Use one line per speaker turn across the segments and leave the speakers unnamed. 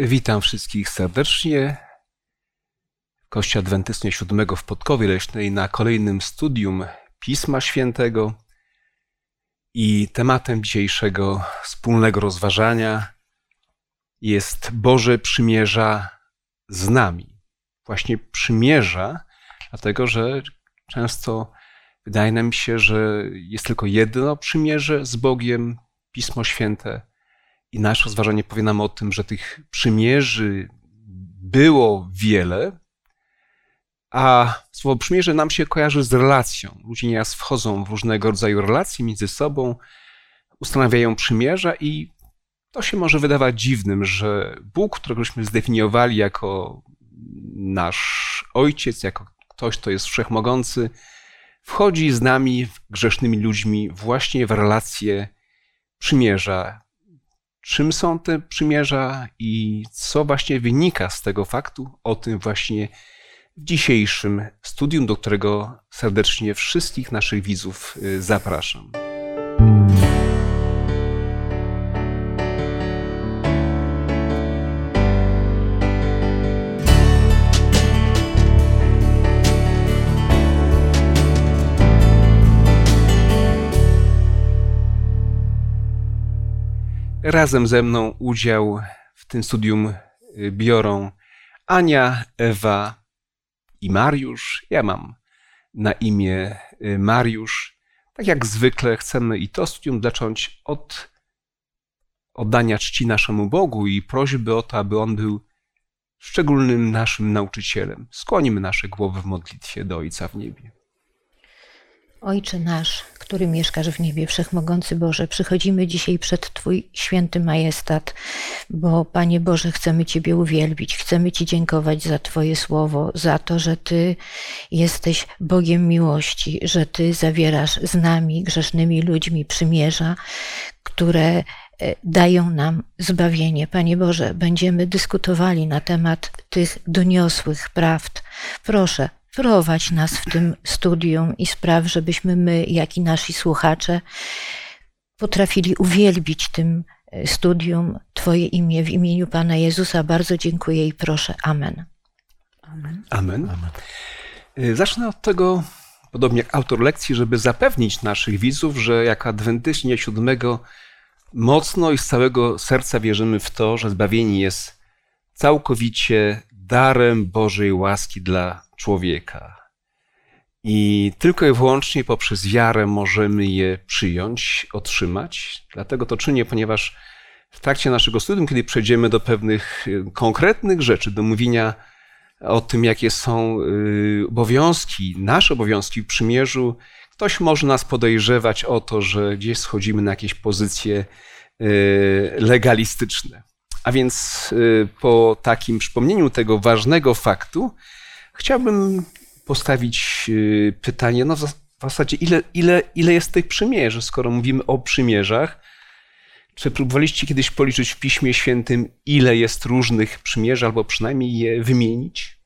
Witam wszystkich serdecznie. Kościół Adwentystyczny Siódmego w Podkowie Leśnej na kolejnym studium Pisma Świętego. I tematem dzisiejszego wspólnego rozważania jest Boże przymierza z nami. Właśnie przymierza, dlatego że często wydaje nam się, że jest tylko jedno przymierze z Bogiem, Pismo Święte i nasze rozważanie powie nam o tym, że tych przymierzy było wiele, a słowo przymierze nam się kojarzy z relacją. Ludzie nieraz wchodzą w różnego rodzaju relacje między sobą, ustanawiają przymierza i to się może wydawać dziwnym, że Bóg, któregośmy zdefiniowali jako nasz ojciec, jako ktoś, kto jest wszechmogący, wchodzi z nami, grzesznymi ludźmi, właśnie w relacje przymierza, Czym są te przymierza i co właśnie wynika z tego faktu? O tym właśnie w dzisiejszym studium, do którego serdecznie wszystkich naszych widzów y, zapraszam. Razem ze mną udział w tym studium y, biorą Ania, Ewa i Mariusz. Ja mam na imię y, Mariusz. Tak jak zwykle chcemy i to studium zacząć od oddania czci naszemu Bogu i prośby o to, aby On był szczególnym naszym nauczycielem. Skłonimy nasze głowy w modlitwie do Ojca w niebie.
Ojcze nasz, który mieszkasz w niebie, wszechmogący Boże, przychodzimy dzisiaj przed Twój święty majestat, bo Panie Boże, chcemy Ciebie uwielbić, chcemy Ci dziękować za Twoje słowo, za to, że Ty jesteś Bogiem miłości, że Ty zawierasz z nami, grzesznymi ludźmi, przymierza, które e, dają nam zbawienie. Panie Boże, będziemy dyskutowali na temat tych doniosłych prawd. Proszę, prowadź nas w tym studium i spraw, żebyśmy my, jak i nasi słuchacze, potrafili uwielbić tym e, studium Twoje imię w imieniu Pana Jezusa. Bardzo dziękuję i proszę. Amen.
Amen. Amen. Amen. E, zacznę od tego, podobnie jak autor lekcji, żeby zapewnić naszych widzów, że jako adwentyści siódmego mocno i z całego serca wierzymy w to, że zbawienie jest całkowicie darem Bożej łaski dla człowieka. I tylko i wyłącznie poprzez wiarę możemy je przyjąć, otrzymać. Dlatego to czynię, ponieważ w trakcie naszego studium, kiedy przejdziemy do pewnych y, konkretnych rzeczy, do mówienia o tym, jakie są y, obowiązki, nasze obowiązki w przymierzu, ktoś może nas podejrzewać o to, że gdzieś schodzimy na jakieś pozycje y, legalistyczne. A więc po takim przypomnieniu tego ważnego faktu, Chciałbym postawić y, pytanie, no w zasadzie ile, ile, ile jest tych przymierzy, skoro mówimy o przymierzach. Czy próbowaliście kiedyś policzyć w Piśmie Świętym, ile jest różnych przymierzy, albo przynajmniej je wymienić?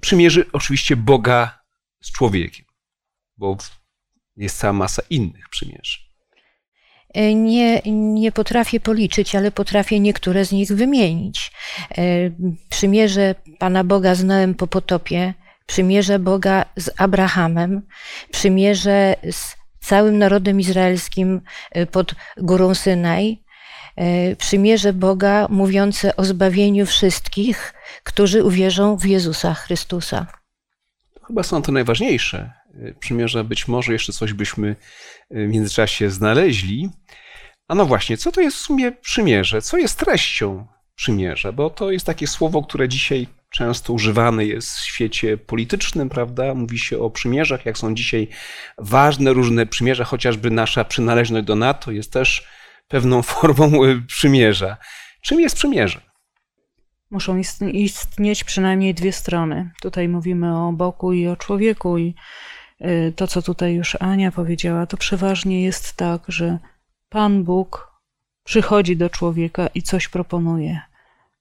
Przymierzy oczywiście Boga z człowiekiem, bo jest cała masa innych przymierzy.
E, nie, nie potrafię policzyć, ale potrafię niektóre z nich wymienić. E, przymierze Pana Boga z Noem po potopie, przymierze Boga z Abrahamem, przymierze z całym narodem izraelskim e, pod górą Synaj, przymierze Boga mówiące o zbawieniu wszystkich, którzy uwierzą w Jezusa Chrystusa.
Chyba są to najważniejsze przymierza. Być może jeszcze coś byśmy w międzyczasie znaleźli. A no właśnie, co to jest w sumie przymierze? Co jest treścią przymierza? Bo to jest takie słowo, które dzisiaj często używane jest w świecie politycznym, prawda? Mówi się o przymierzach, jak są dzisiaj ważne różne przymierza, chociażby nasza przynależność do NATO jest też pewną formą y, przymierza. Czym jest przymierze?
Muszą istnieć przynajmniej dwie strony. Tutaj mówimy o Bogu i o człowieku, i to, co tutaj już Ania powiedziała, to przeważnie jest tak, że Pan Bóg przychodzi do człowieka i coś proponuje,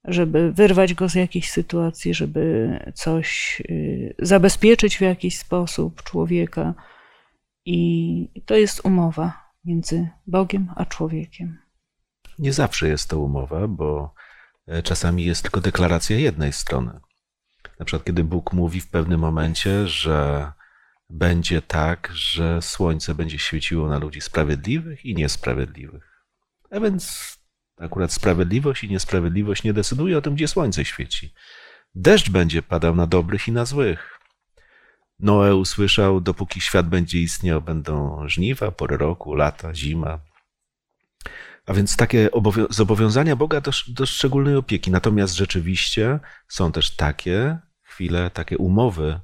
żeby wyrwać go z jakiejś sytuacji, żeby coś y, zabezpieczyć w jakiś sposób człowieka. I to jest umowa między Bogiem a człowiekiem.
Nie zawsze jest to umowa, bo e, czasami jest tylko deklaracja jednej strony. Na przykład, kiedy Bóg mówi w pewnym momencie, że będzie tak, że słońce będzie świeciło na ludzi sprawiedliwych i niesprawiedliwych. A więc akurat sprawiedliwość i niesprawiedliwość nie decyduje o tym, gdzie słońce świeci. Deszcz będzie padał na dobrych i na złych. Noe usłyszał, dopóki świat będzie istniał, będą żniwa, pory roku, lata, zima. A więc takie zobowiązania Boga do, do szczególnej opieki. Natomiast rzeczywiście są też takie chwile, takie umowy,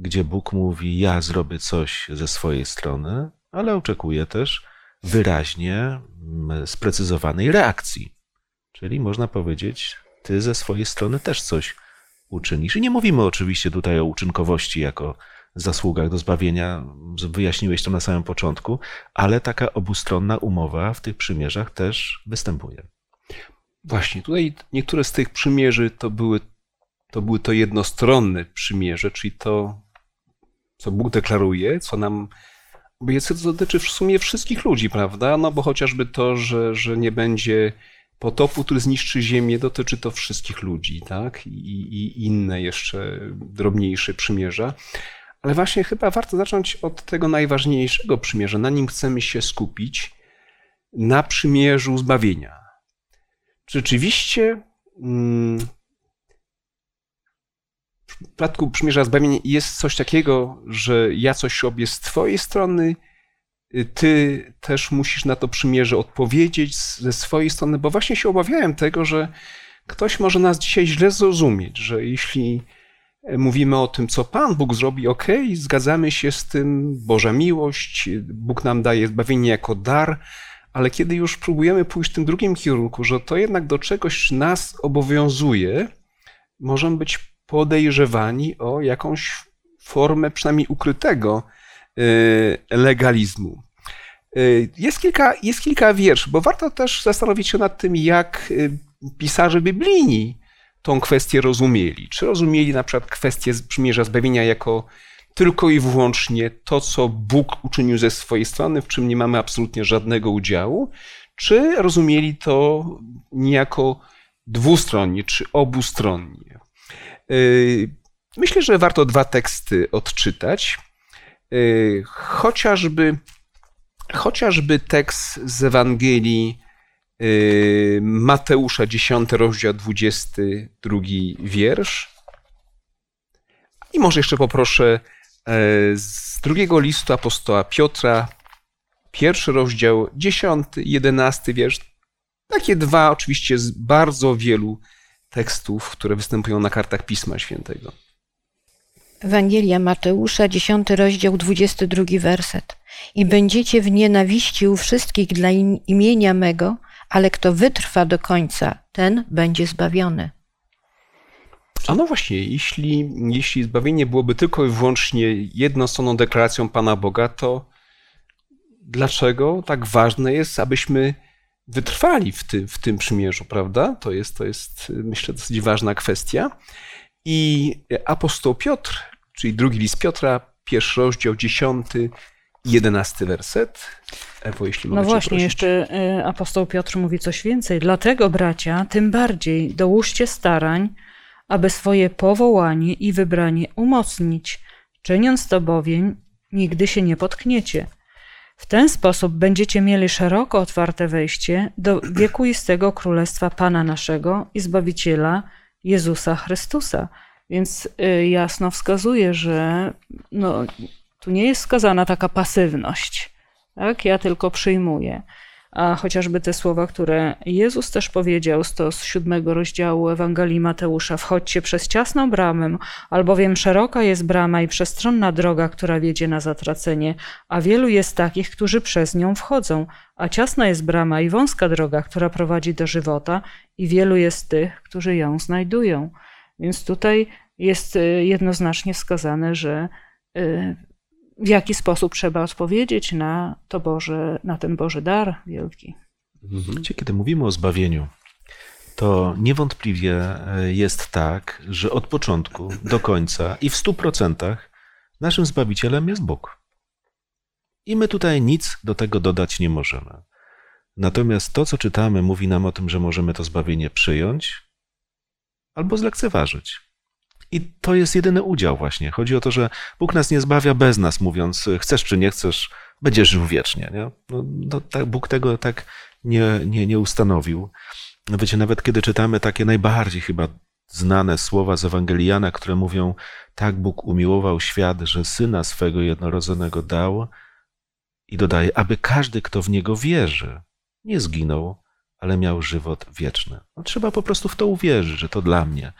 gdzie Bóg mówi: Ja zrobię coś ze swojej strony, ale oczekuje też wyraźnie mm, sprecyzowanej reakcji. Czyli można powiedzieć, Ty ze swojej strony też coś uczynisz. I nie mówimy oczywiście tutaj o uczynkowości jako zasługach do zbawienia, wyjaśniłeś to na samym początku, ale taka obustronna umowa w tych przymierzach też występuje.
Właśnie, tutaj niektóre z tych przymierzy to były to, były to jednostronne przymierze, czyli to, co Bóg deklaruje, co nam obiecuje, to dotyczy w sumie wszystkich ludzi, prawda? No bo chociażby to, że, że nie będzie potopu, który zniszczy ziemię, dotyczy to wszystkich ludzi, tak? I, i inne jeszcze drobniejsze przymierza. Ale właśnie chyba warto zacząć od tego najważniejszego przymierza. Na nim chcemy się skupić, na przymierzu zbawienia. Rzeczywiście mm, w przypadku przymierza zbawienia jest coś takiego, że ja coś robię z twojej strony, ty też musisz na to przymierze odpowiedzieć ze swojej strony, bo właśnie się obawiałem tego, że ktoś może nas dzisiaj źle zrozumieć, że jeśli mówimy o tym, co Pan Bóg zrobi, ok, zgadzamy się z tym, Boża miłość, Bóg nam daje zbawienie jako dar, ale kiedy już próbujemy pójść w tym drugim kierunku, że to jednak do czegoś nas obowiązuje, możemy być podejrzewani o jakąś formę przynajmniej ukrytego y, legalizmu. Y, jest kilka, jest kilka wierszy, bo warto też zastanowić się nad tym, jak y, pisarze biblijni tą kwestię rozumieli. Czy rozumieli na przykład kwestię przymierza zbawienia jako tylko i wyłącznie to, co Bóg uczynił ze swojej strony, w czym nie mamy absolutnie żadnego udziału, czy rozumieli to niejako dwustronnie, czy obustronnie. Yy, myślę, że warto dwa teksty odczytać. Yy, chociażby, chociażby tekst z Ewangelii Y, Mateusza 10 rozdział 22 wiersz. I może jeszcze poproszę z drugiego listu apostoła Piotra, pierwszy rozdział 10, 11 wiersz. Takie dwa oczywiście z bardzo wielu tekstów, które występują na kartach Pisma Świętego.
Ewangelia Mateusza, 10 rozdział, 22 werset. I będziecie w nienawiści u wszystkich dla imienia mego, ale kto wytrwa do końca, ten będzie zbawiony.
A no właśnie, jeśli, jeśli zbawienie byłoby tylko i wyłącznie jednostronną deklaracją Pana Boga, to dlaczego tak ważne jest, abyśmy wytrwali w tym, w tym przymierzu, prawda? To jest, to jest, myślę, dosyć ważna kwestia. I apostoł Piotr, czyli drugi list Piotra, pierwszy rozdział, dziesiąty, jedenasty werset. Ewo, jeśli
No właśnie,
prosić.
jeszcze y, apostoł Piotr mówi coś więcej. Dlatego, bracia, tym bardziej dołóżcie starań, aby swoje powołanie i wybranie umocnić, czyniąc to bowiem, nigdy się nie potkniecie. W ten sposób będziecie mieli szeroko otwarte wejście do wiekuistego królestwa Pana naszego i Zbawiciela Jezusa Chrystusa. Więc y, jasno wskazuje, że no, tu nie jest wskazana taka pasywność. Tak? Ja tylko przyjmuję. A chociażby te słowa, które Jezus też powiedział z to z siódmego rozdziału Ewangelii Mateusza: Wchodźcie przez ciasną bramę, albowiem szeroka jest brama i przestronna droga, która wiedzie na zatracenie, a wielu jest takich, którzy przez nią wchodzą. A ciasna jest brama i wąska droga, która prowadzi do żywota, i wielu jest tych, którzy ją znajdują. Więc tutaj jest y, jednoznacznie wskazane, że y, w jaki sposób trzeba odpowiedzieć na to Boże, na ten Boży dar wielki.
Mhm. Kiedy mówimy o zbawieniu, to niewątpliwie e, jest tak, że od początku do końca i w stu procentach naszym Zbawicielem jest Bóg. I my tutaj nic do tego dodać nie możemy. Natomiast to, co czytamy, mówi nam o tym, że możemy to zbawienie przyjąć albo zlekceważyć. I to jest jedyny udział właśnie. Chodzi o to, że Bóg nas nie zbawia bez nas, mówiąc chcesz czy nie chcesz, będziesz żył wiecznie. Nie? No, no, tak, Bóg tego tak nie, nie, nie ustanowił. No wiecie, nawet kiedy czytamy takie najbardziej chyba znane słowa z Ewangeliana, które mówią, tak Bóg umiłował świat, że Syna swego jednorodzonego dał i dodaje, aby każdy, kto w Niego wierzy, nie zginął, ale miał żywot wieczny. No, trzeba po prostu w to uwierzyć, że to dla mnie.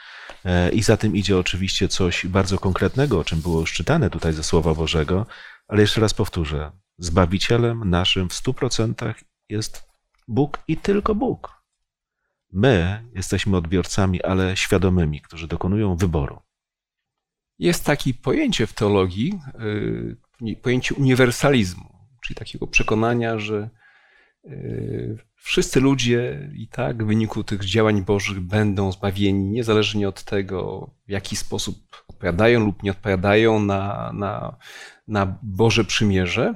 E, I za tym idzie oczywiście coś bardzo konkretnego, o czym było już czytane tutaj ze Słowa Bożego, ale jeszcze raz powtórzę, Zbawicielem naszym w stu procentach jest Bóg i tylko Bóg. My jesteśmy odbiorcami, ale świadomymi, którzy dokonują wyboru.
Jest takie pojęcie w teologii, y, pojęcie uniwersalizmu, czyli takiego przekonania, że wszyscy ludzie i tak w wyniku tych działań Bożych będą zbawieni, niezależnie od tego, w jaki sposób odpowiadają lub nie odpowiadają na, na, na Boże przymierze,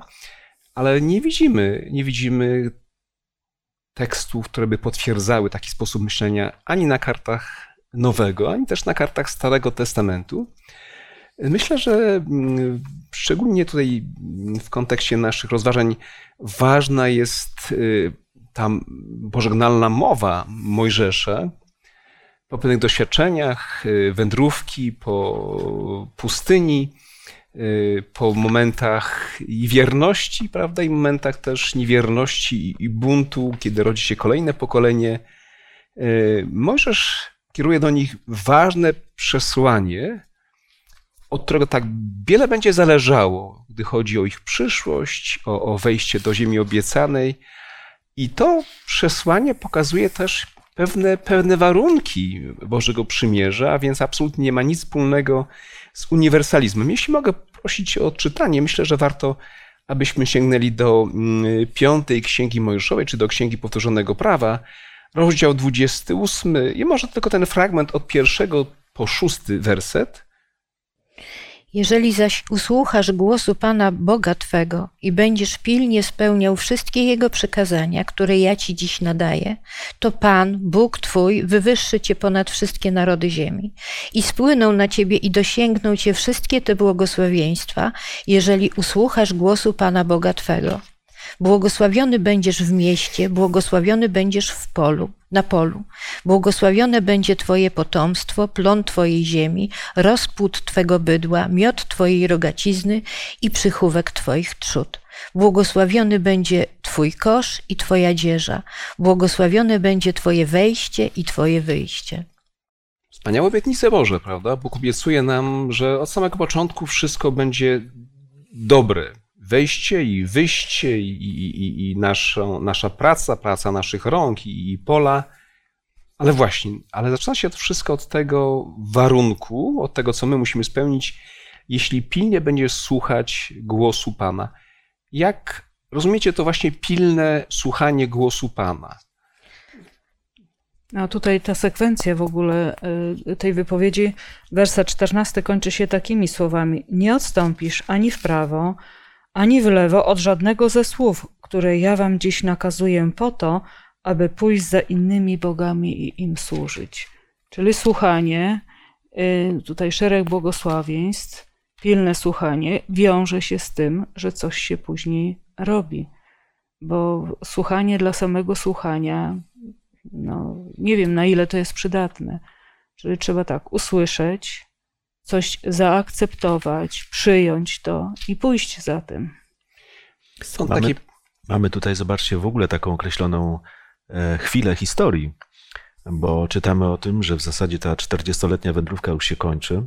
ale nie widzimy, nie widzimy tekstów, które by potwierdzały taki sposób myślenia ani na kartach Nowego, ani też na kartach Starego Testamentu. Myślę, że mm, szczególnie tutaj w kontekście naszych rozważań ważna jest y, ta pożegnalna mowa Mojżesza po pewnych doświadczeniach, y, wędrówki po pustyni, Y, po momentach i wierności, prawda, i momentach też niewierności i buntu, kiedy rodzi się kolejne pokolenie, możesz kieruje do nich ważne przesłanie, od którego tak wiele będzie zależało, gdy chodzi o ich przyszłość, o, o wejście do ziemi obiecanej. I to przesłanie pokazuje też pewne, pewne warunki Bożego Przymierza, a więc absolutnie nie ma nic wspólnego z uniwersalizmem. Jeśli mogę prosić o odczytanie, myślę, że warto, abyśmy sięgnęli do mm, piątej Księgi Mojżeszowej, czy do Księgi Powtórzonego Prawa, rozdział 28 i może tylko ten fragment od pierwszego po szósty werset.
Jeżeli zaś usłuchasz głosu Pana Boga Twego i będziesz pilnie spełniał wszystkie Jego przykazania, które ja Ci dziś nadaję, to Pan, Bóg Twój, wywyższy Cię ponad wszystkie narody ziemi i spłyną na Ciebie i dosięgną Cię wszystkie te błogosławieństwa, jeżeli usłuchasz głosu Pana Boga Twego. Błogosławiony będziesz w mieście, błogosławiony będziesz w polu, na polu. Błogosławione będzie Twoje potomstwo, plon Twojej ziemi, rozpłód Twego bydła, miod Twojej rogacizny i przychówek Twoich trzód. Błogosławiony będzie Twój kosz i Twoja dzieża. Błogosławione będzie Twoje wejście i Twoje wyjście.
Wspaniałe obietnice Boże, prawda? Bóg obiecuje nam, że od samego początku wszystko będzie dobre, wejście i wyjście i, i, i nasza praca, praca naszych rąk i, i pola. Ale właśnie, ale zaczyna się to wszystko od tego warunku, od tego, co my musimy spełnić, jeśli pilnie będziesz słuchać głosu Pana. Jak rozumiecie to właśnie pilne słuchanie głosu Pana?
A tutaj ta sekwencja w ogóle y, tej wypowiedzi, werset 14 kończy się takimi słowami: Nie odstąpisz ani w prawo, ani w lewo od żadnego ze słów, które ja wam dziś nakazuję po to, aby pójść za innymi bogami i im służyć. Czyli słuchanie, y, tutaj szereg błogosławieństw, pilne słuchanie wiąże się z tym, że coś się później robi. Bo słuchanie dla samego słuchania, no, nie wiem na ile to jest przydatne. Czyli trzeba tak usłyszeć, coś zaakceptować, przyjąć to i pójść za tym.
Są mamy, takie... mamy tutaj, zobaczcie, w ogóle taką określoną e, chwilę historii, bo czytamy o tym, że w zasadzie ta 40-letnia wędrówka już się kończy,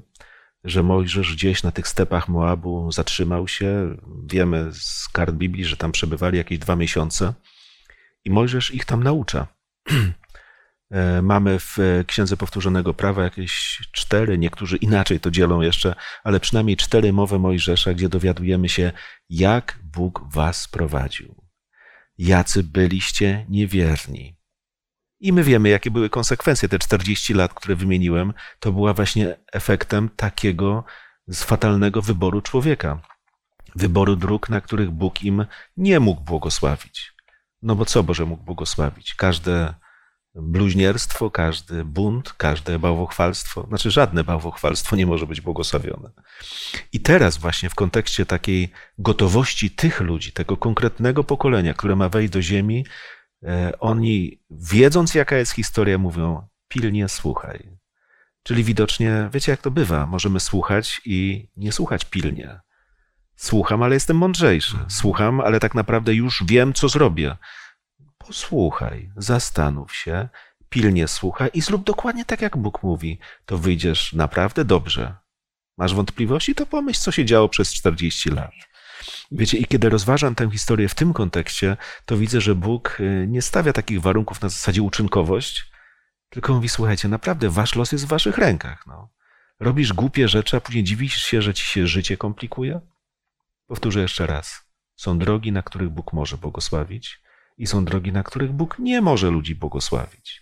że Mojżesz gdzieś na tych stepach Moabu zatrzymał się. Wiemy z kart Biblii, że tam przebywali jakieś dwa miesiące i Mojżesz ich tam naucza. E, mamy w Księdze Powtórzonego Prawa jakieś cztery, niektórzy inaczej to dzielą jeszcze, ale przynajmniej cztery mowy Mojżesza, gdzie dowiadujemy się, jak Bóg was prowadził. Jacy byliście niewierni. I my wiemy, jakie były konsekwencje. Te 40 lat, które wymieniłem, to była właśnie efektem takiego fatalnego wyboru człowieka. Wyboru dróg, na których Bóg im nie mógł błogosławić. No bo co Boże mógł błogosławić? Każde bluźnierstwo, każdy bunt, każde bałwochwalstwo, znaczy żadne bałwochwalstwo nie może być błogosławione. I teraz właśnie w kontekście takiej gotowości tych ludzi, tego konkretnego pokolenia, które ma wejść do ziemi, e, oni wiedząc jaka jest historia mówią pilnie słuchaj. Czyli widocznie, wiecie jak to bywa, możemy słuchać i nie słuchać pilnie. Słucham, ale jestem mądrzejszy. Słucham, ale tak naprawdę już wiem, co zrobię posłuchaj, zastanów się, pilnie słuchaj i zrób dokładnie tak, jak Bóg mówi. To wyjdziesz naprawdę dobrze. Masz wątpliwości, to pomyśl, co się działo przez 40 lat. Wiecie, i kiedy rozważam tę historię w tym kontekście, to widzę, że Bóg y, nie stawia takich warunków na zasadzie uczynkowość, tylko mówi: Słuchajcie, naprawdę wasz los jest w waszych rękach. No. Robisz głupie rzeczy, a później dziwisz się, że ci się życie komplikuje? Powtórzę jeszcze raz. Są drogi, na których Bóg może błogosławić, i są drogi, na których Bóg nie może ludzi błogosławić.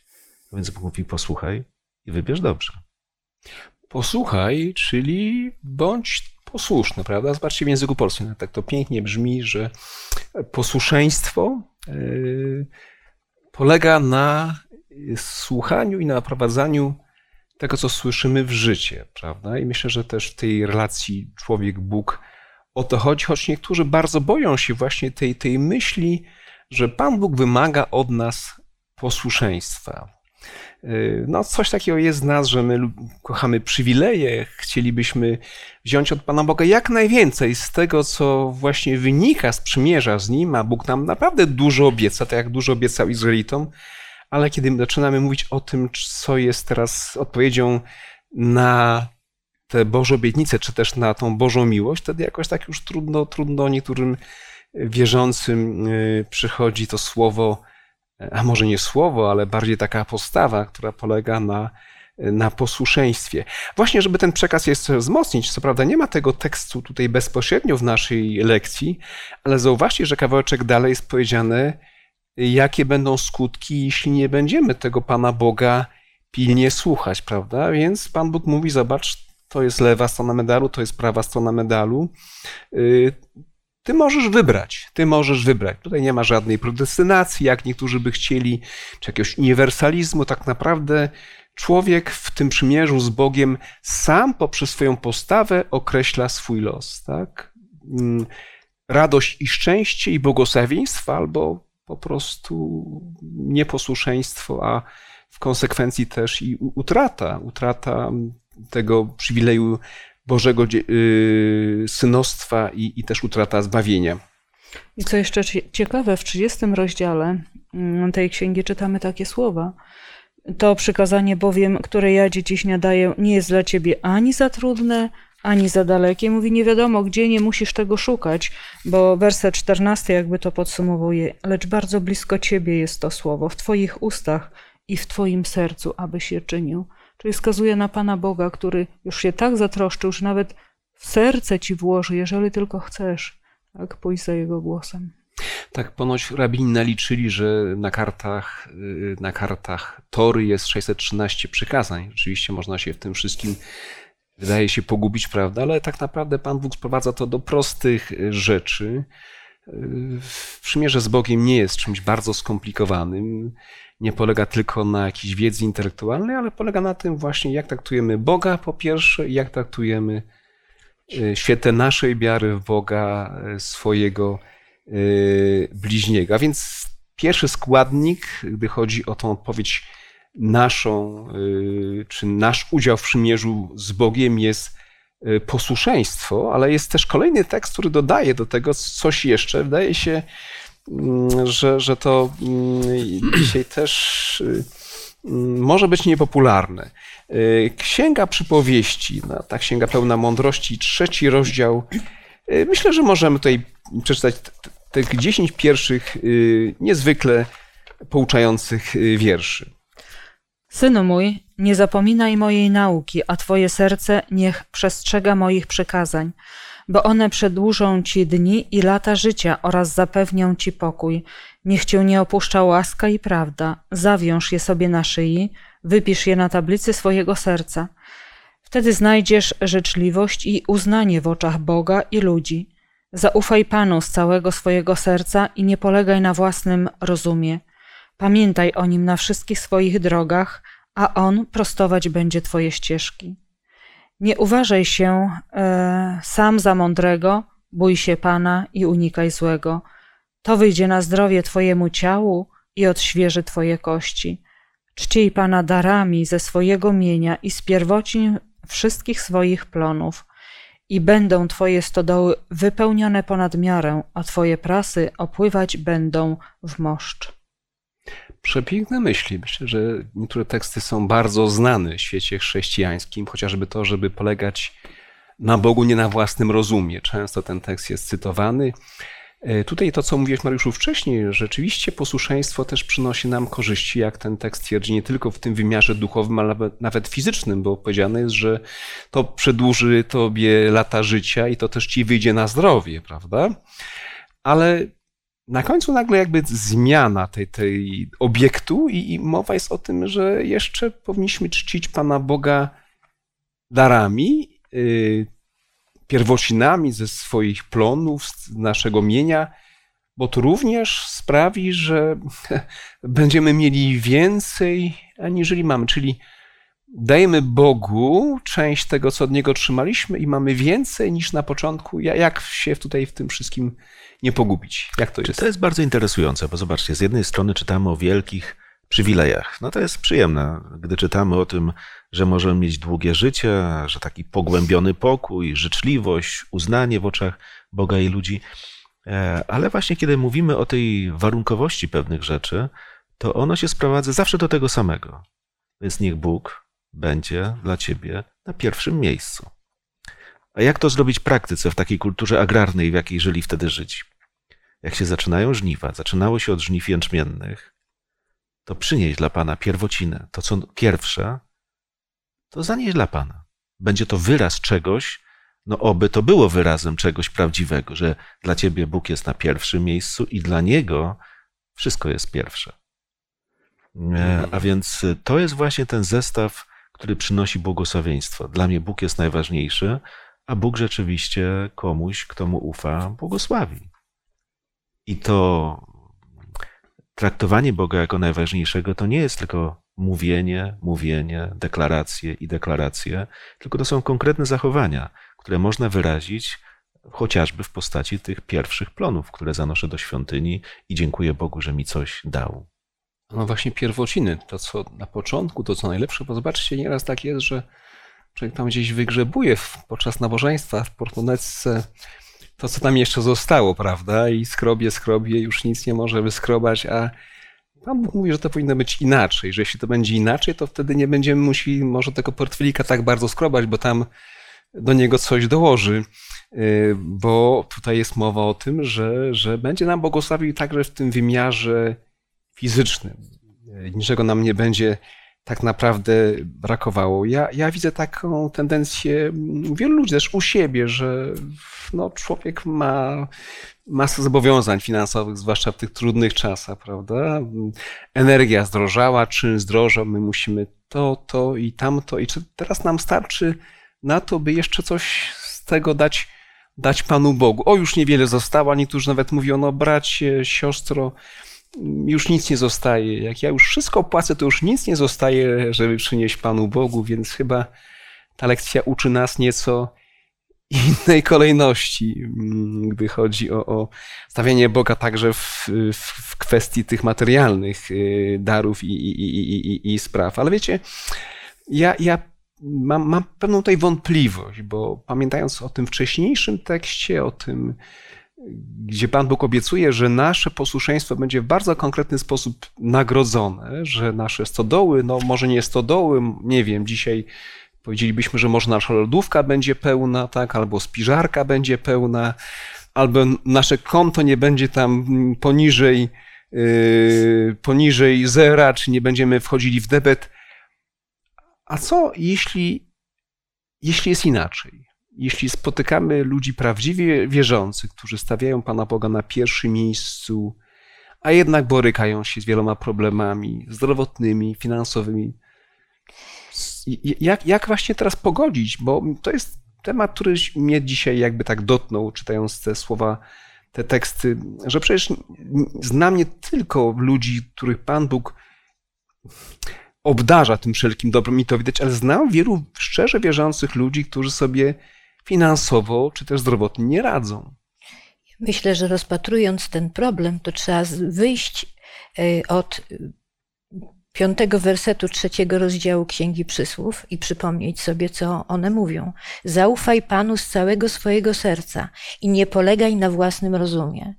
Więc Bóg mówi: posłuchaj i wybierz dobrze.
Posłuchaj, czyli bądź posłuszny, prawda? Zobaczcie w języku polskim, tak to pięknie brzmi, że posłuszeństwo yy, polega na słuchaniu i na prowadzaniu tego, co słyszymy w życie, prawda? I myślę, że też w tej relacji człowiek-Bóg o to chodzi, choć niektórzy bardzo boją się właśnie tej, tej myśli, że Pan Bóg wymaga od nas posłuszeństwa. Y, no, coś takiego jest w nas, że my kochamy przywileje, chcielibyśmy wziąć od Pana Boga jak najwięcej z tego, co właśnie wynika z przymierza z Nim, a Bóg nam naprawdę dużo obieca, tak jak dużo obiecał Izraelitom, ale kiedy zaczynamy mówić o tym, co jest teraz odpowiedzią na te Boże obietnice, czy też na tą Bożą miłość, wtedy jakoś tak już trudno, trudno niektórym wierzącym y, przychodzi to słowo, a może nie słowo, ale bardziej taka postawa, która polega na, na posłuszeństwie. Właśnie, żeby ten przekaz jeszcze wzmocnić, co prawda nie ma tego tekstu tutaj bezpośrednio w naszej lekcji, ale zauważcie, że kawałeczek dalej jest powiedziane, jakie będą skutki, jeśli nie będziemy tego Pana Boga pilnie słuchać, prawda? Więc Pan Bóg mówi, zobacz, to jest lewa strona medalu, to jest prawa strona medalu. Ty możesz wybrać, ty możesz wybrać. Tutaj nie ma żadnej predestynacji, jak niektórzy by chcieli, czy jakiegoś uniwersalizmu. Tak naprawdę człowiek w tym przymierzu z Bogiem sam poprzez swoją postawę określa swój los. Tak? Mm, radość i szczęście i błogosławieństwo, albo po prostu nieposłuszeństwo, a w konsekwencji też i utrata, utrata tego przywileju Bożego y, synostwa i, i też utrata zbawienia.
I co jeszcze ciekawe, w 30 rozdziale mm, tej księgi czytamy takie słowa. To przykazanie bowiem, które ja dziś nadaję, nie jest dla ciebie ani za trudne, ani za dalekie. Mówi, nie wiadomo gdzie, nie musisz tego szukać, bo werset 14 jakby to podsumowuje, lecz bardzo blisko ciebie jest to słowo, w twoich ustach i w twoim sercu, abyś je czynił. Czyli wskazuje na Pana Boga, który już się tak zatroszczył, że nawet w serce ci włoży, jeżeli tylko chcesz, tak, pójść za Jego głosem.
Tak, ponoć rabini naliczyli, że na kartach, y, na kartach Tory jest 613 przykazań. Rzeczywiście można się w tym wszystkim, wydaje się, pogubić, prawda? Ale tak naprawdę Pan Bóg sprowadza to do prostych rzeczy. Y, przymierze z Bogiem nie jest czymś bardzo skomplikowanym nie polega tylko na jakiejś wiedzy intelektualnej, ale polega na tym właśnie, jak traktujemy Boga po pierwsze i jak traktujemy e, świetę naszej wiary w Boga, e, swojego e, bliźniego. A więc pierwszy składnik, gdy chodzi o tą odpowiedź naszą, czy nasz udział w przymierzu z Bogiem jest posłuszeństwo, ale jest też kolejny tekst, który dodaje do tego coś jeszcze. Wydaje się, że, że to mm, dzisiaj też y, mm, może być niepopularne. Y, księga przypowieści, no, ta księga pełna mądrości, trzeci rozdział. Y, myślę, że możemy tutaj przeczytać tych dziesięć pierwszych niezwykle pouczających wierszy.
Synu mój, nie zapominaj mojej nauki, a twoje serce niech przestrzega moich przykazań bo one przedłużą ci dni i lata życia oraz zapewnią ci pokój. Niech cię nie opuszcza łaska i prawda. Zawiąż je sobie na szyi, wypisz je na tablicy swojego serca. Wtedy znajdziesz życzliwość i uznanie w oczach Boga i ludzi. Zaufaj Panu z całego swojego serca i nie polegaj na własnym rozumie. Pamiętaj o nim na wszystkich swoich drogach, a on prostować będzie twoje ścieżki. Nie uważaj się e, sam za mądrego, bój się Pana i unikaj złego. To wyjdzie na zdrowie twojemu ciału i odświeży twoje kości. Czcij Pana darami ze swojego mienia i z pierwocin wszystkich swoich plonów. I będą twoje stodoły wypełnione ponad miarę, a twoje prasy opływać będą w moszcz.
Przepiękne myśli. Myślę, że niektóre teksty są bardzo znane w świecie chrześcijańskim, chociażby to, żeby polegać na Bogu, nie na własnym rozumie. Często ten tekst jest cytowany. E, tutaj to, co mówiłeś Mariuszu wcześniej, rzeczywiście posłuszeństwo też przynosi nam korzyści, jak ten tekst twierdzi, nie tylko w tym wymiarze duchowym, ale nawet fizycznym, bo powiedziane jest, że to przedłuży tobie lata życia i to też ci wyjdzie na zdrowie, prawda? Ale na końcu nagle jakby zmiana tej, tej obiektu i, i mowa jest o tym, że jeszcze powinniśmy czcić Pana Boga darami, yy, pierwocinami ze swoich plonów, z naszego mienia, bo to również sprawi, że będziemy mieli więcej, aniżeli mamy. Czyli dajemy Bogu część tego, co od Niego trzymaliśmy i mamy więcej niż na początku. Jak się tutaj w tym wszystkim nie pogubić? Jak to jest?
To jest bardzo interesujące, bo zobaczcie, z jednej strony czytamy o wielkich przywilejach. No to jest przyjemne, gdy czytamy o tym, że możemy mieć długie życie, że taki pogłębiony pokój, życzliwość, uznanie w oczach Boga i ludzi. E, ale właśnie kiedy mówimy o tej warunkowości pewnych rzeczy, to ono się sprowadza zawsze do tego samego. Więc niech Bóg będzie dla ciebie na pierwszym miejscu. A jak to zrobić w praktyce, w takiej kulturze agrarnej, w jakiej żyli wtedy Żydzi? Jak się zaczynają żniwa, zaczynało się od żniw jęczmiennych, to przynieś dla Pana pierwocinę. To, co pierwsze, to zanieś dla Pana. Będzie to wyraz czegoś, no oby to było wyrazem czegoś prawdziwego, że dla Ciebie Bóg jest na pierwszym miejscu i dla Niego wszystko jest pierwsze. E, a więc to jest właśnie ten zestaw, który przynosi błogosławieństwo. Dla mnie Bóg jest najważniejszy, a Bóg rzeczywiście komuś, kto mu ufa, błogosławi. I to traktowanie Boga jako najważniejszego to nie jest tylko mówienie, mówienie, deklaracje i deklaracje, tylko to są konkretne zachowania, które można wyrazić chociażby w postaci tych pierwszych plonów, które zanoszę do świątyni i dziękuję Bogu, że mi coś dał.
No właśnie pierwociny, to co na początku, to co najlepsze, bo zobaczcie, nieraz tak jest, że człowiek tam gdzieś wygrzebuje podczas nabożeństwa w portmonetce to, co tam jeszcze zostało, prawda? I skrobie, skrobie, już nic nie może wyskrobać, a Pan Bóg mówi, że to powinno być inaczej, że jeśli to będzie inaczej, to wtedy nie będziemy musieli może tego portfelika tak bardzo skrobać, bo tam do niego coś dołoży, y, bo tutaj jest mowa o tym, że, że będzie nam błogosławił także w tym wymiarze fizycznym. Niczego nam nie będzie tak naprawdę brakowało. Ja, ja widzę taką tendencję wielu ludzi też u siebie, że no, człowiek ma masę zobowiązań finansowych, zwłaszcza w tych trudnych czasach, prawda? Energia zdrożała, czyn zdrożał, my musimy to, to i tamto. I czy teraz nam starczy na to, by jeszcze coś z tego dać, dać Panu Bogu? O, już niewiele zostało, niektórzy nawet mówią, no bracie, siostro, już nic nie zostaje. Jak ja już wszystko płacę, to już nic nie zostaje, żeby przynieść Panu Bogu, więc chyba ta lekcja uczy nas nieco innej kolejności, mm, gdy chodzi o, o stawianie Boga także w, w, kwestii tych materialnych y, darów i, i, i, i spraw. Ale wiecie, ja, ja mam, mam pewną tutaj wątpliwość, bo pamiętając o tym wcześniejszym tekście, o tym gdzie Pan Bóg obiecuje, że nasze posłuszeństwo będzie w bardzo konkretny sposób nagrodzone, że nasze stodoły, no może nie stodoły, nie wiem, dzisiaj powiedzielibyśmy, że może nasza lodówka będzie pełna, tak, albo spiżarka będzie pełna, albo nasze konto nie będzie tam poniżej, yy, poniżej zera, czy nie będziemy wchodzili w debet. A co jeśli, jeśli jest inaczej? Jeśli spotykamy ludzi prawdziwie wierzących, którzy stawiają Pana Boga na pierwszym miejscu, a jednak borykają się z wieloma problemami zdrowotnymi, finansowymi, jak, jak właśnie teraz pogodzić? Bo to jest temat, który mnie dzisiaj jakby tak dotknął, czytając te słowa te teksty, że przecież znam nie tylko ludzi, których Pan Bóg obdarza tym wszelkim dobrem i to widać, ale znam wielu szczerze wierzących ludzi, którzy sobie finansowo czy też zdrowotnie nie radzą.
Myślę, że rozpatrując ten problem, to trzeba wyjść y, od piątego wersetu trzeciego rozdziału Księgi Przysłów i przypomnieć sobie, co one mówią. Zaufaj Panu z całego swojego serca i nie polegaj na własnym rozumie.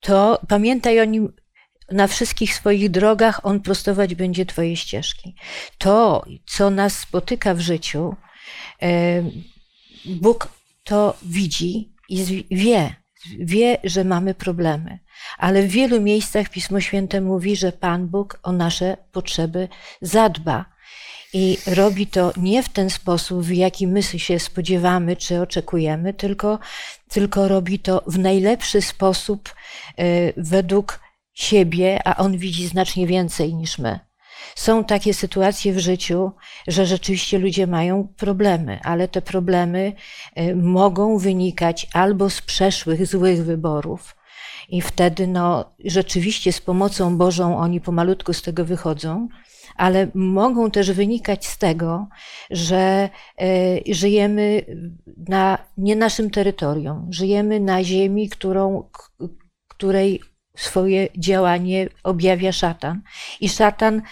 To pamiętaj o nim na wszystkich swoich drogach, on prostować będzie Twoje ścieżki. To, co nas spotyka w życiu, Bóg to widzi i wie, wie, że mamy problemy. Ale w wielu miejscach Pismo Święte mówi, że Pan Bóg o nasze potrzeby zadba. I robi to nie w ten sposób, w jaki my się spodziewamy czy oczekujemy, tylko, tylko robi to w najlepszy sposób e, według siebie, a on widzi znacznie więcej niż my. Są takie sytuacje w życiu, że rzeczywiście ludzie mają problemy, ale te problemy e, mogą wynikać albo z przeszłych złych wyborów, i wtedy no, rzeczywiście z pomocą Bożą oni pomalutku z tego wychodzą, ale mogą też wynikać z tego, że y, żyjemy na nie naszym terytorium, żyjemy na ziemi, którą, której swoje działanie objawia szatan. I szatan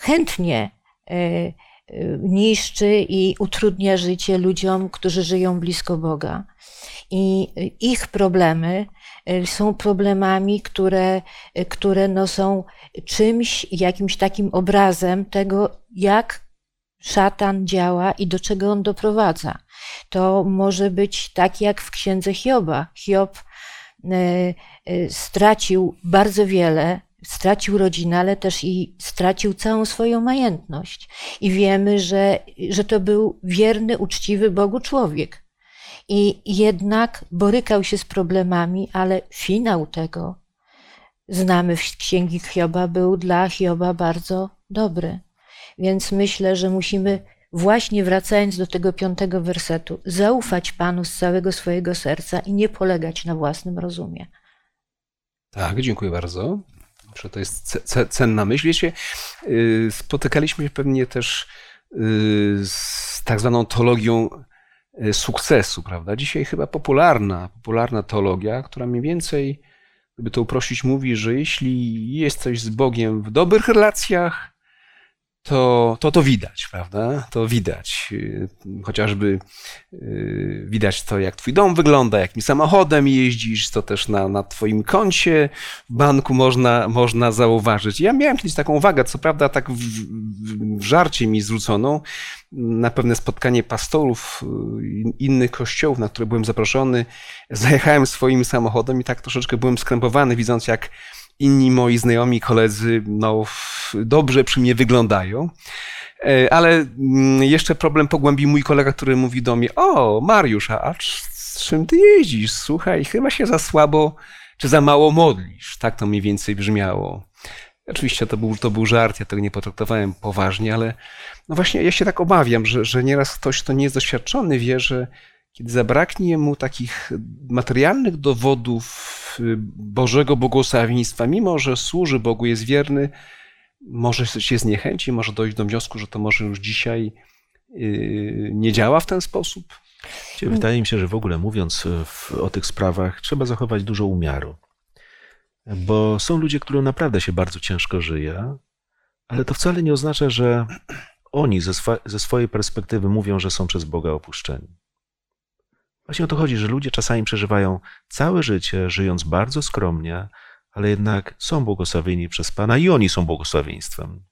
chętnie y, niszczy i utrudnia życie ludziom, którzy żyją blisko Boga. I ich problemy są problemami, które, które no są czymś, jakimś takim obrazem tego, jak szatan działa i do czego on doprowadza. To może być tak jak w księdze Hioba. Hiob stracił bardzo wiele, stracił rodzinę, ale też i stracił całą swoją majętność. I wiemy, że, że to był wierny, uczciwy Bogu człowiek i jednak borykał się z problemami, ale finał tego, znamy w księgi Hioba, był dla Hioba bardzo dobry. Więc myślę, że musimy właśnie wracając do tego piątego wersetu, zaufać Panu z całego swojego serca i nie polegać na własnym rozumie.
Tak, dziękuję bardzo. Że to jest cenna myśl. Wiecie, y, spotykaliśmy się pewnie też y, z tak zwaną teologią Y, sukcesu, prawda? Dzisiaj chyba popularna, popularna teologia, która mniej więcej, gdyby to uprościć, mówi, że jeśli jesteś z Bogiem w dobrych relacjach, to, to to widać, prawda? To widać. Y, chociażby y, widać to, jak twój dom wygląda, jakim samochodem jeździsz, to też na, na twoim koncie w banku można, można zauważyć. Ja miałem kiedyś taką uwagę, co prawda tak w, w, żarcie mi zwróconą, na pewne spotkanie pastorów innych kościołów, na które byłem zaproszony. Zajechałem swoim samochodem i tak troszeczkę byłem skrępowany, widząc jak inni moi znajomi, koledzy, no, dobrze przy mnie wyglądają. E, ale mm, jeszcze problem pogłębił mój kolega, który mówi do mnie: O, Mariusz, a z czym ty jeździsz? Słuchaj, chyba się za słabo czy za mało modlisz. Tak to mniej więcej brzmiało. Oczywiście to był, to był żart, ja tego nie potraktowałem poważnie, ale no właśnie ja się tak obawiam, że, że nieraz ktoś, kto nie jest doświadczony, wie, że kiedy zabraknie mu takich materialnych dowodów y, Bożego błogosławieństwa, mimo że służy Bogu, jest wierny, może się zniechęci, może dojść do wniosku, że to może już dzisiaj y, nie działa w ten sposób.
Wydaje mi się, że w ogóle mówiąc w, o tych sprawach, trzeba zachować dużo umiaru. Bo są ludzie, którym naprawdę się bardzo ciężko żyje, ale to wcale nie oznacza, że oni ze, swa, ze swojej perspektywy mówią, że są przez Boga opuszczeni. Właśnie o to chodzi, że ludzie czasami przeżywają całe życie, żyjąc bardzo skromnie, ale jednak są błogosławieni przez Pana i oni są błogosławieństwem.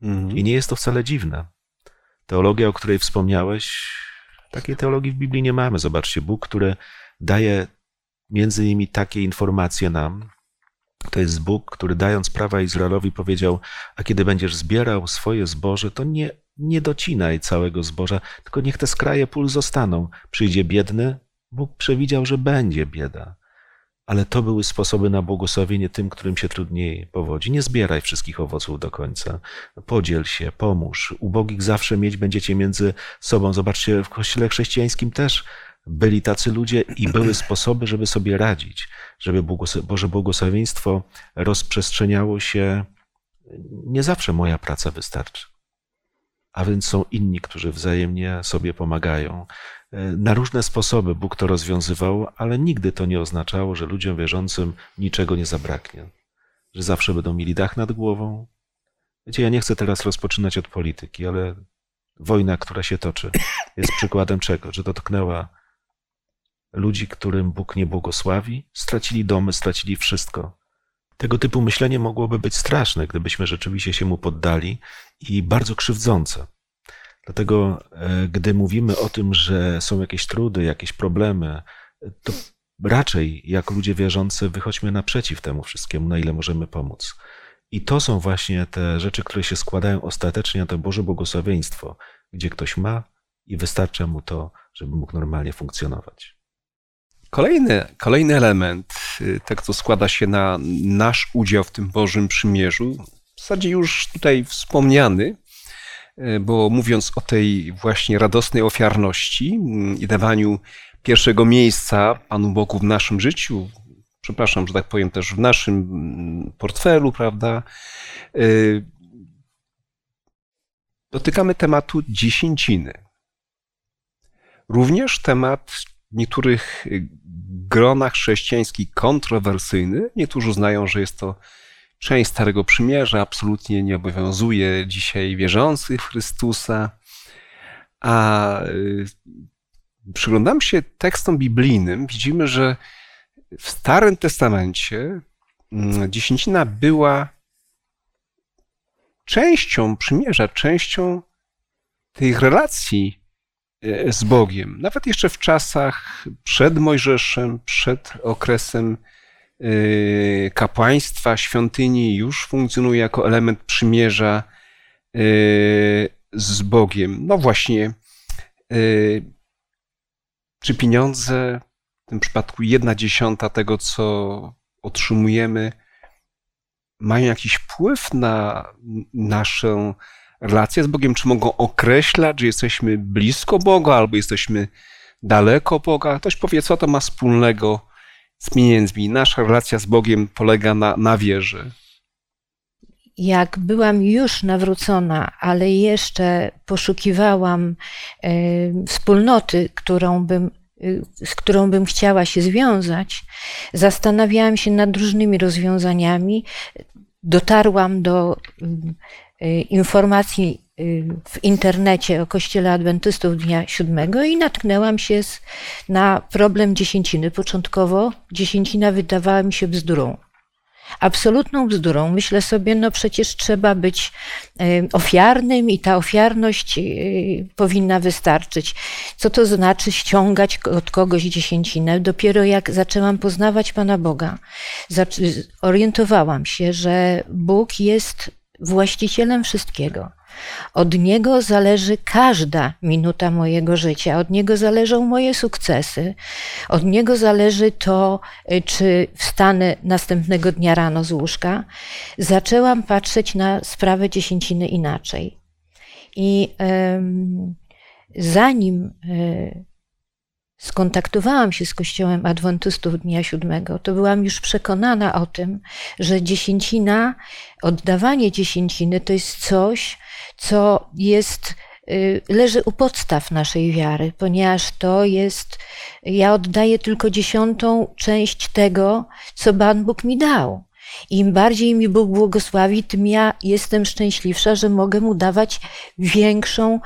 Mhm. I nie jest to wcale dziwne. Teologia, o której wspomniałeś, takiej teologii w Biblii nie mamy. Zobaczcie, Bóg, który daje między innymi takie informacje nam. To jest Bóg, który dając prawa Izraelowi powiedział, a kiedy będziesz zbierał swoje zboże, to nie nie docinaj całego zboża, tylko niech te skraje pól zostaną. Przyjdzie biedny, Bóg przewidział, że będzie bieda. Ale to były sposoby na błogosławienie tym, którym się trudniej powodzi. Nie zbieraj wszystkich owoców do końca. Podziel się, pomóż. Ubogich zawsze mieć będziecie między sobą. Zobaczcie, w kościele chrześcijańskim też byli tacy ludzie i były sposoby, żeby sobie radzić, żeby Boże błogosławieństwo rozprzestrzeniało się. Nie zawsze moja praca wystarczy. A więc są inni, którzy wzajemnie sobie pomagają. Na różne sposoby Bóg to rozwiązywał, ale nigdy to nie oznaczało, że ludziom wierzącym niczego nie zabraknie, że zawsze będą mieli dach nad głową. Wiecie, ja nie chcę teraz rozpoczynać od polityki, ale wojna, która się toczy, jest przykładem czego? Że dotknęła ludzi, którym Bóg nie błogosławi, stracili domy, stracili wszystko. Tego typu myślenie mogłoby być straszne, gdybyśmy rzeczywiście się mu poddali i bardzo krzywdzące. Dlatego, e, gdy mówimy o tym, że są jakieś trudy, jakieś problemy, to raczej jako ludzie wierzący wychodźmy naprzeciw temu wszystkiemu, na ile możemy pomóc. I to są właśnie te rzeczy, które się składają ostatecznie na to Boże błogosławieństwo, gdzie ktoś ma i wystarcza mu to, żeby mógł normalnie funkcjonować.
Kolejny, kolejny element y, tego, co składa się na nasz udział w tym Bożym Przymierzu, w zasadzie już tutaj wspomniany, y, bo mówiąc o tej właśnie radosnej ofiarności mm, i dawaniu pierwszego miejsca Panu Bogu w naszym życiu, przepraszam, że tak powiem, też w naszym mm, portfelu, prawda? Y, dotykamy tematu dziesięciny. Również temat niektórych gronach chrześcijańskich kontrowersyjny. Niektórzy uznają, że jest to część Starego Przymierza, absolutnie nie obowiązuje dzisiaj wierzących Chrystusa. A y, przyglądam się tekstom biblijnym, widzimy, że w Starym Testamencie mm, dziesięcina była częścią przymierza, częścią tych relacji z Bogiem. Nawet jeszcze w czasach przed Mojżeszem, przed okresem e, kapłaństwa, świątyni już funkcjonuje jako element przymierza e, z Bogiem. No właśnie, czy pieniądze tym przypadku jedna dziesiąta tego, co otrzymujemy, mają jakiś wpływ na naszą relację z Bogiem? Czy mogą określać, że jesteśmy blisko Boga albo jesteśmy daleko Boga? Ktoś powie, co to ma wspólnego z pieniędzmi? Nasza relacja z Bogiem polega na, na wierze.
Jak byłam już nawrócona, ale jeszcze poszukiwałam y, wspólnoty, którą bym Y, z którą bym chciała się związać, zastanawiałam się nad różnymi rozwiązaniami. Dotarłam do y, informacji w internecie o Kościele Adwentystów Dnia Siódmego i natknęłam się na problem dziesięciny. Początkowo dziesięcina wydawała mi się bzdurą absolutną bzdurą. Myślę sobie, no przecież trzeba być e, ofiarnym i ta ofiarność powinna wystarczyć. Co to znaczy ściągać od kogoś dziesięcinę? Dopiero jak zaczęłam poznawać Pana Boga, orientowałam się, że Bóg jest właścicielem wszystkiego od Niego zależy każda minuta mojego życia, od Niego zależą moje sukcesy, od Niego zależy to, y, czy wstanę następnego dnia rano z łóżka. Zaczęłam patrzeć na sprawę dziesięciny inaczej. I um, zanim y, skontaktowałam się z Kościołem Adwentystów Dnia Siódmego, to byłam już przekonana o tym, że dziesięcina, oddawanie dziesięciny to jest coś, co jest, y, leży u podstaw naszej wiary, ponieważ to jest, ja oddaję tylko dziesiątą część tego, co Pan Bóg mi dał. Im bardziej mi Bóg błogosławi, tym ja jestem szczęśliwsza, że mogę mu dawać większą,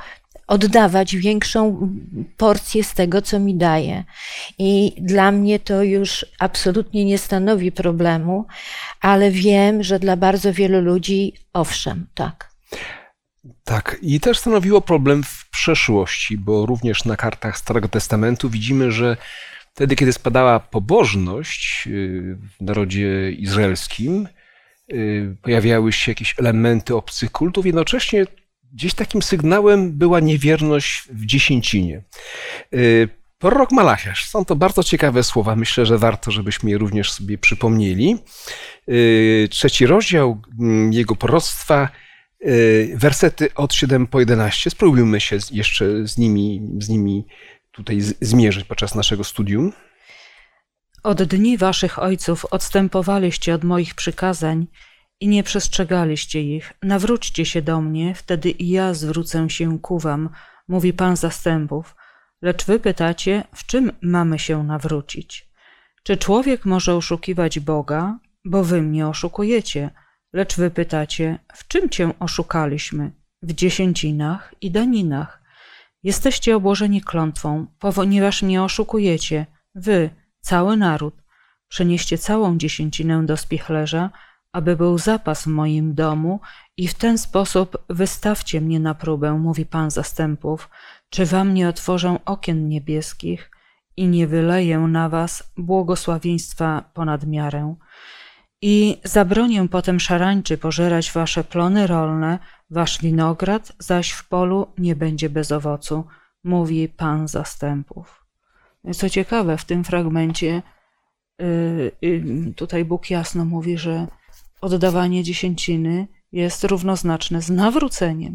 oddawać większą porcję z tego, co mi daje. I dla mnie to już absolutnie nie stanowi problemu, ale wiem, że dla bardzo wielu ludzi owszem, tak.
Tak, i też stanowiło problem w przeszłości, bo również na kartach Starego Testamentu widzimy, że wtedy, kiedy spadała pobożność y, w narodzie izraelskim, y, pojawiały się jakieś elementy obcych kultów, jednocześnie gdzieś takim sygnałem była niewierność w dziesięcinie. Y, prorok Malachiasz. Są to bardzo ciekawe słowa. Myślę, że warto, żebyśmy je również sobie przypomnieli. Trzeci rozdział mm, jego proroctwa Y, wersety od 7 po 11. Spróbujmy się jeszcze z nimi, z nimi tutaj zmierzyć podczas naszego studium.
Od dni waszych ojców odstępowaliście od moich przykazań i nie przestrzegaliście ich. Nawróćcie się do mnie, wtedy i ja zwrócę się ku wam, mówi Pan zastępów. Lecz wy pytacie, w czym mamy się nawrócić? Czy człowiek może oszukiwać Boga? Bo wy mnie oszukujecie. Lecz wy pytacie, w czym cię oszukaliśmy? W dziesięcinach i daninach. Jesteście obłożeni klątwą, ponieważ mnie oszukujecie. Wy, cały naród, przenieście całą dziesięcinę do spichlerza, aby był zapas w moim domu i w ten sposób wystawcie mnie na próbę, mówi Pan zastępów, czy wam nie otworzę okien niebieskich i nie wyleję na was błogosławieństwa ponad miarę. I zabronię potem szarańczy pożerać wasze plony rolne, wasz winograd zaś w polu nie będzie bez owocu, mówi Pan zastępów. Co ciekawe, w tym fragmencie yy, yy, tutaj Bóg jasno mówi, że oddawanie dziesięciny jest równoznaczne z nawróceniem.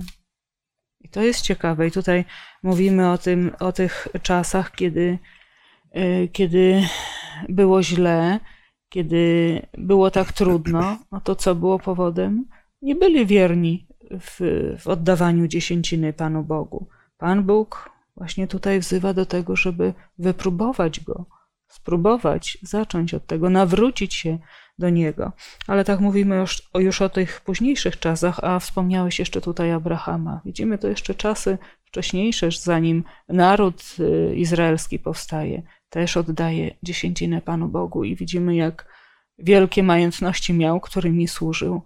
I to jest ciekawe. I tutaj mówimy o, tym, o tych czasach, kiedy, yy, kiedy było źle, kiedy było tak trudno, no to co było powodem? Nie byli wierni w, w oddawaniu dziesięciny Panu Bogu. Pan Bóg właśnie tutaj wzywa do tego, żeby wypróbować go, spróbować, zacząć od tego, nawrócić się do niego. Ale tak mówimy już, już o tych późniejszych czasach, a wspomniałeś jeszcze tutaj Abrahama. Widzimy to jeszcze czasy wcześniejsze, zanim naród y, izraelski powstaje też oddaje dziesięcinę Panu Bogu i widzimy, jak wielkie majątności miał, którymi służył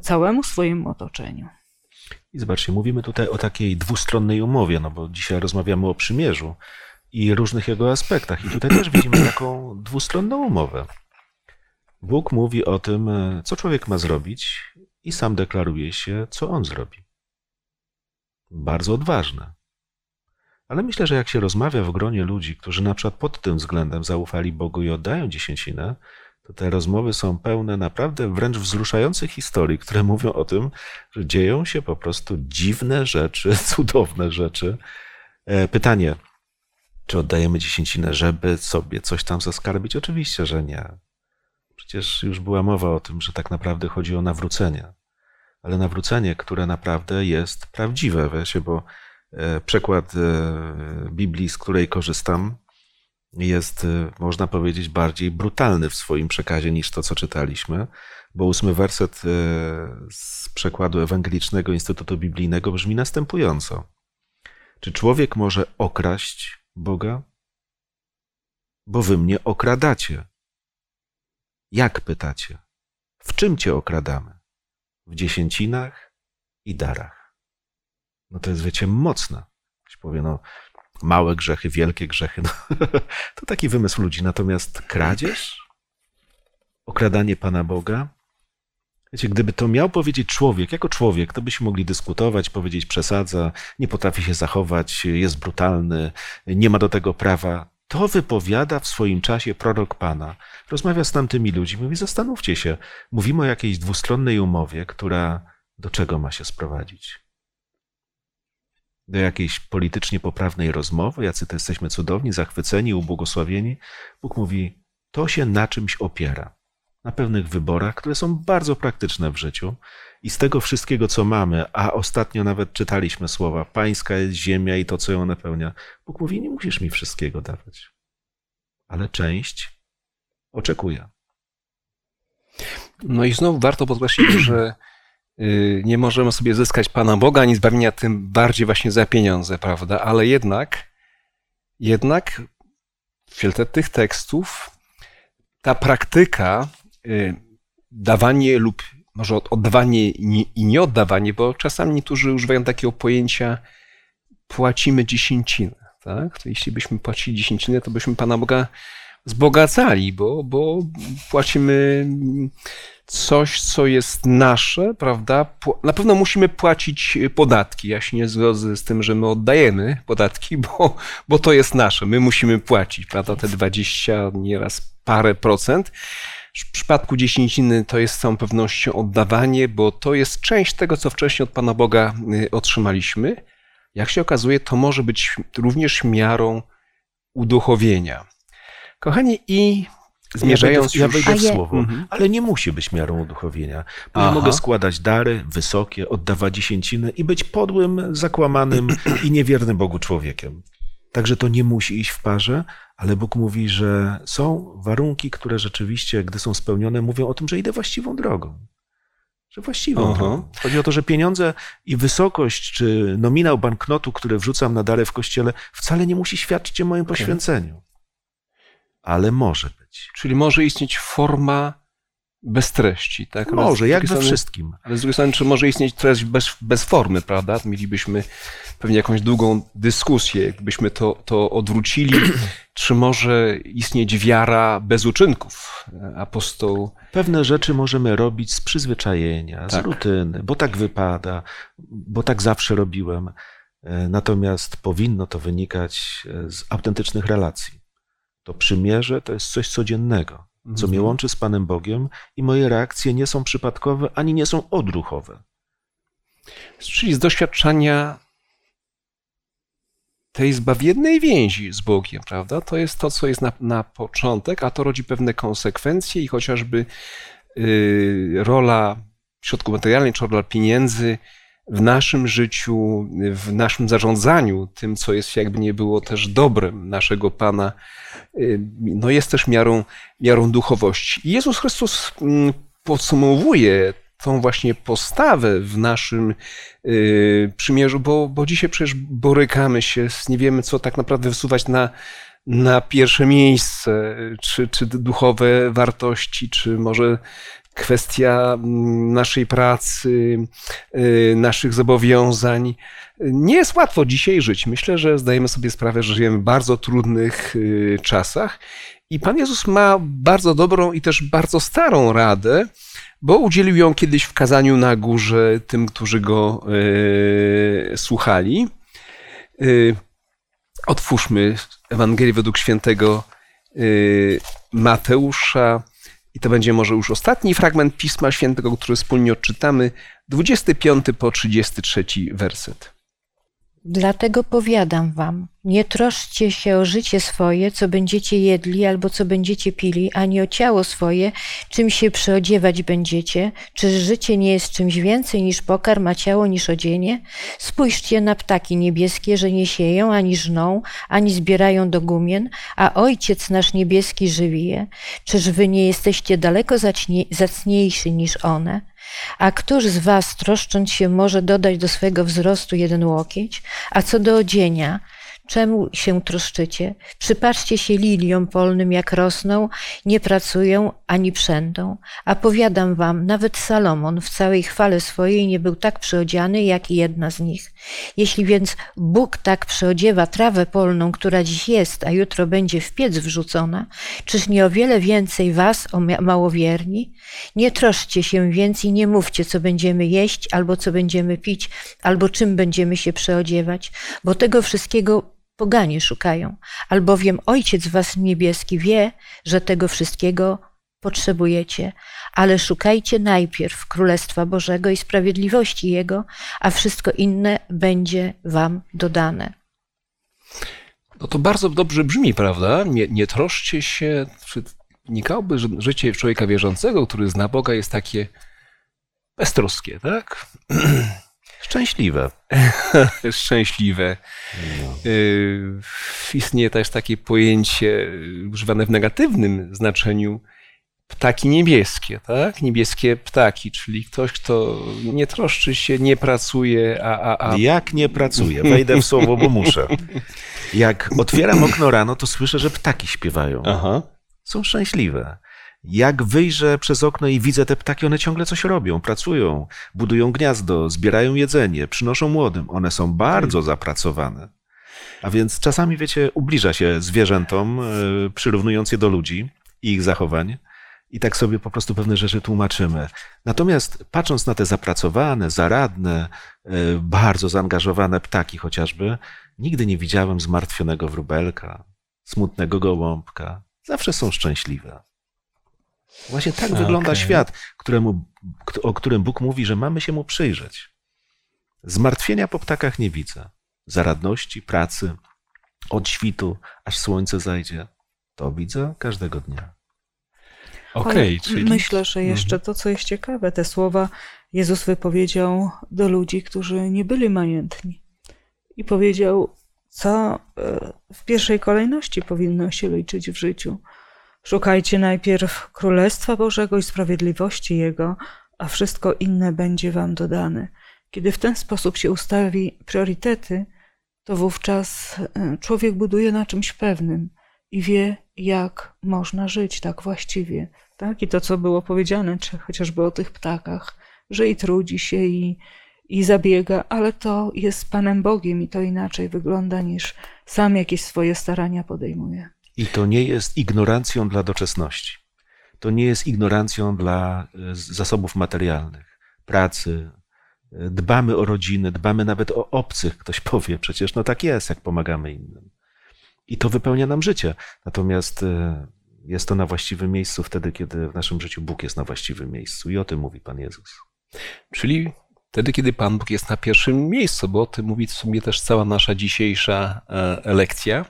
całemu swojemu otoczeniu.
I zobaczcie, mówimy tutaj o takiej dwustronnej umowie, no bo dzisiaj rozmawiamy o przymierzu i różnych jego aspektach. I tutaj też widzimy taką dwustronną umowę. Bóg mówi o tym, co człowiek ma zrobić, i sam deklaruje się, co on zrobi. Bardzo odważne. Ale myślę, że jak się rozmawia w gronie ludzi, którzy na przykład pod tym względem zaufali Bogu i oddają dziesięcinę, to te rozmowy są pełne naprawdę wręcz wzruszających historii, które mówią o tym, że dzieją się po prostu dziwne rzeczy, cudowne rzeczy. E, pytanie, czy oddajemy dziesięcinę, żeby sobie coś tam zaskarbić? Oczywiście, że nie. Przecież już była mowa o tym, że tak naprawdę chodzi o nawrócenie. Ale nawrócenie, które naprawdę jest prawdziwe, wiecie, bo E, przekład e, Biblii, z której korzystam, jest, e, można powiedzieć, bardziej brutalny w swoim przekazie niż to, co czytaliśmy, bo ósmy werset z przekładu Ewangelicznego Instytutu Biblijnego brzmi następująco. Czy człowiek może okraść Boga? Bo wy mnie okradacie. Jak pytacie? W czym cię okradamy? W dziesięcinach i darach no to jest, wiecie, mocne. Ktoś powie, no, małe grzechy, wielkie grzechy, no, to taki wymysł ludzi. Natomiast kradzież, okradanie Pana Boga, wiecie, gdyby to miał powiedzieć człowiek, jako człowiek, to byśmy mogli dyskutować, powiedzieć przesadza, nie potrafi się zachować, jest brutalny, nie ma do tego prawa. To wypowiada w swoim czasie prorok Pana. Rozmawia z tamtymi ludźmi, mówi, zastanówcie się, mówimy o jakiejś dwustronnej umowie, która do czego ma się sprowadzić? do jakiejś politycznie poprawnej rozmowy, jacy to jesteśmy cudowni, zachwyceni, ubłogosławieni. Bóg mówi, to się na czymś opiera. Na pewnych wyborach, które są bardzo praktyczne w życiu. I z tego wszystkiego, co mamy, a ostatnio nawet czytaliśmy słowa, pańska jest ziemia i to, co ją napełnia. Bóg mówi, nie musisz mi wszystkiego dawać. Ale część oczekuje.
No i znowu warto podkreślić, że Y, nie możemy sobie zyskać Pana Boga ani zbawienia, tym bardziej właśnie za pieniądze, prawda? Ale jednak, jednak w świetle tych tekstów ta praktyka, dawanie lub może oddawanie i nieoddawanie, bo czasami niektórzy używają takiego pojęcia płacimy dziesięcinę. Tak? To jeśli byśmy płacili dziesięcinę, to byśmy Pana Boga wzbogacali, bo, bo płacimy coś, co jest nasze, prawda? Na pewno musimy płacić podatki. Ja się nie zgodzę z tym, że my oddajemy podatki, bo, bo to jest nasze. My musimy płacić, prawda? Te 20, nieraz parę procent. W przypadku dziesięciny to jest z całą pewnością oddawanie, bo to jest część tego, co wcześniej od Pana Boga y, otrzymaliśmy. Jak się okazuje, to może być również miarą uduchowienia. Kochani, i zmierzając
ja
już...
wejdę w
A je-
słowo,
Mhm.
ale nie musi być miarą uduchowienia. Bo ja mogę składać dary wysokie, oddawać dziesięciny i być podłym, zakłamanym i niewiernym Bogu człowiekiem. Także to nie musi iść w parze, ale Bóg mówi, że są warunki, które rzeczywiście, gdy są spełnione, mówią o tym, że idę właściwą drogą. Że właściwą
Aha.
drogą. Chodzi o to, że pieniądze i wysokość, czy nominał banknotu, który wrzucam na dary w kościele, wcale nie musi świadczyć o moim poświęceniu. Ale może być.
Czyli może istnieć forma bez treści, tak? Ale z
Może, jak
drugiej
we
strony-
wszystkim.
Ale z drugiej strony, czy może istnieć treść bez, bez formy, prawda? Mielibyśmy pewnie jakąś długą dyskusję, jakbyśmy to, to odwrócili. czy może istnieć wiara bez uczynków? Apostoł
Pewne rzeczy możemy robić z przyzwyczajenia, z
Tak.
rutyny, bo tak wypada, bo tak zawsze robiłem. E, Natomiast powinno to wynikać e, z autentycznych relacji. To przymierze to jest coś codziennego, co mnie
Mhm.
łączy z Panem Bogiem i moje reakcje nie są przypadkowe ani nie są odruchowe.
Czyli z doświadczenia tej zbawiennej więzi z Bogiem, prawda? To jest to, co jest na, na początek, a to rodzi pewne konsekwencje i chociażby y, rola środków materialnych czy rola pieniędzy w naszym życiu, w naszym zarządzaniu tym, co jest jakby nie było też dobrem naszego Pana, y, no jest też miarą, miarą duchowości. I Jezus Chrystus mm, podsumowuje tą właśnie postawę w naszym y, przymierzu, bo, bo dzisiaj przecież borykamy się, z, nie wiemy, co tak naprawdę wysuwać na, na pierwsze miejsce, czy, czy duchowe wartości, czy może kwestia mm, naszej pracy, y, naszych zobowiązań. Nie jest łatwo dzisiaj żyć. Myślę, że zdajemy sobie sprawę, że żyjemy w bardzo trudnych y, czasach i Pan Jezus ma bardzo dobrą i też bardzo starą radę, bo udzielił ją kiedyś w kazaniu na górze tym, którzy go e, słuchali. Otwórzmy Ewangelię według świętego Mateusza i to będzie może już ostatni fragment Pisma Świętego, który wspólnie odczytamy, 25 po 33 werset.
Dlatego powiadam wam, nie troszczcie się o życie swoje, co będziecie jedli albo co będziecie pili, ani o ciało swoje, czym się przyodziewać będziecie. Czy życie nie jest czymś więcej niż pokarm, a ciało niż odzienie? Spójrzcie na ptaki niebieskie, że nie sieją, ani żną, ani zbierają do gumien, a Ojciec nasz niebieski żywi je. Czyż wy nie jesteście daleko zacznie- zacniejsi niż one? A któż z was, troszcząc się, może dodać do swego wzrostu jeden łokieć? A co do odzienia, czemu się troszczycie? Przypatrzcie się liliom polnym, jak rosną, nie pracują ani przędą. A powiadam wam, nawet Salomon w całej chwale swojej nie był tak przyodziany, jak jedna z nich. Jeśli więc Bóg tak przyodziewa trawę polną, która dziś jest, a jutro będzie w piec wrzucona, czyż nie o wiele więcej was, o ma- małowierni? Nie troszczcie się więc i nie mówcie, co będziemy jeść, albo co będziemy pić, albo czym będziemy się przeodziewać, bo tego wszystkiego poganie szukają, albowiem Ojciec was niebieski wie, że tego wszystkiego potrzebujecie, ale szukajcie najpierw Królestwa Bożego i sprawiedliwości Jego, a wszystko inne będzie wam dodane.
No to bardzo dobrze brzmi, prawda? Nie, nie troszcie się. Czy Wynikałoby, że życie człowieka wierzącego, który zna Boga, jest takie beztroskie, tak?
Szczęśliwe.
Szczęśliwe. Y, Istnieje też takie pojęcie używane w negatywnym znaczeniu ptaki niebieskie, tak? Niebieskie ptaki, czyli ktoś, kto nie troszczy się, nie pracuje, a, a, a
Jak nie pracuję? Wejdę w słowo, bo muszę. Jak otwieram okno rano, to słyszę, że ptaki śpiewają.
Aha.
Są szczęśliwe. Jak wyjrzę przez okno i widzę te ptaki, one ciągle coś robią, pracują, budują gniazdo, zbierają jedzenie, przynoszą młodym. One są bardzo zapracowane. A więc czasami, wiecie, ubliża się zwierzętom, e, przyrównując je do ludzi i ich zachowań. I tak sobie po prostu pewne rzeczy tłumaczymy. Natomiast patrząc na te zapracowane, zaradne, e, bardzo zaangażowane ptaki chociażby, nigdy nie widziałem zmartwionego wróbelka, smutnego gołąbka. Zawsze są szczęśliwe. Właśnie tak wygląda
Okej.
świat, któremu, o którym Bóg mówi, że mamy się mu przyjrzeć. Zmartwienia po ptakach nie widzę. Zaradności, pracy, od świtu, aż słońce zajdzie, to widzę każdego dnia.
Okej,
Ale
czyli...
Myślę, że jeszcze to, co jest ciekawe, te słowa Jezus wypowiedział do ludzi, którzy nie byli majętni. I powiedział, co e, w pierwszej kolejności powinno się liczyć w życiu. Szukajcie najpierw Królestwa Bożego i sprawiedliwości Jego, a wszystko inne będzie Wam dodane. Kiedy w ten sposób się ustawi priorytety, to wówczas e, człowiek buduje na czymś pewnym i wie, jak można żyć tak właściwie. Tak? I to, co było powiedziane, czy chociażby o tych ptakach, że i trudzi się, i, i zabiega, ale to jest Panem Bogiem i to inaczej wygląda niż sam jakieś swoje starania podejmuje.
I to nie jest ignorancją dla doczesności. To nie jest ignorancją dla e, zasobów materialnych, pracy. E, Dbamy o rodzinę, dbamy nawet o obcych. Ktoś powie, przecież no tak jest, jak pomagamy innym. I to wypełnia nam życie. Natomiast e, jest to na właściwym miejscu wtedy, kiedy w naszym życiu Bóg jest na właściwym miejscu. I o tym mówi Pan Jezus.
Czyli wtedy, kiedy Pan Bóg jest na pierwszym miejscu, bo o tym mówi w sumie też cała nasza dzisiejsza lekcja.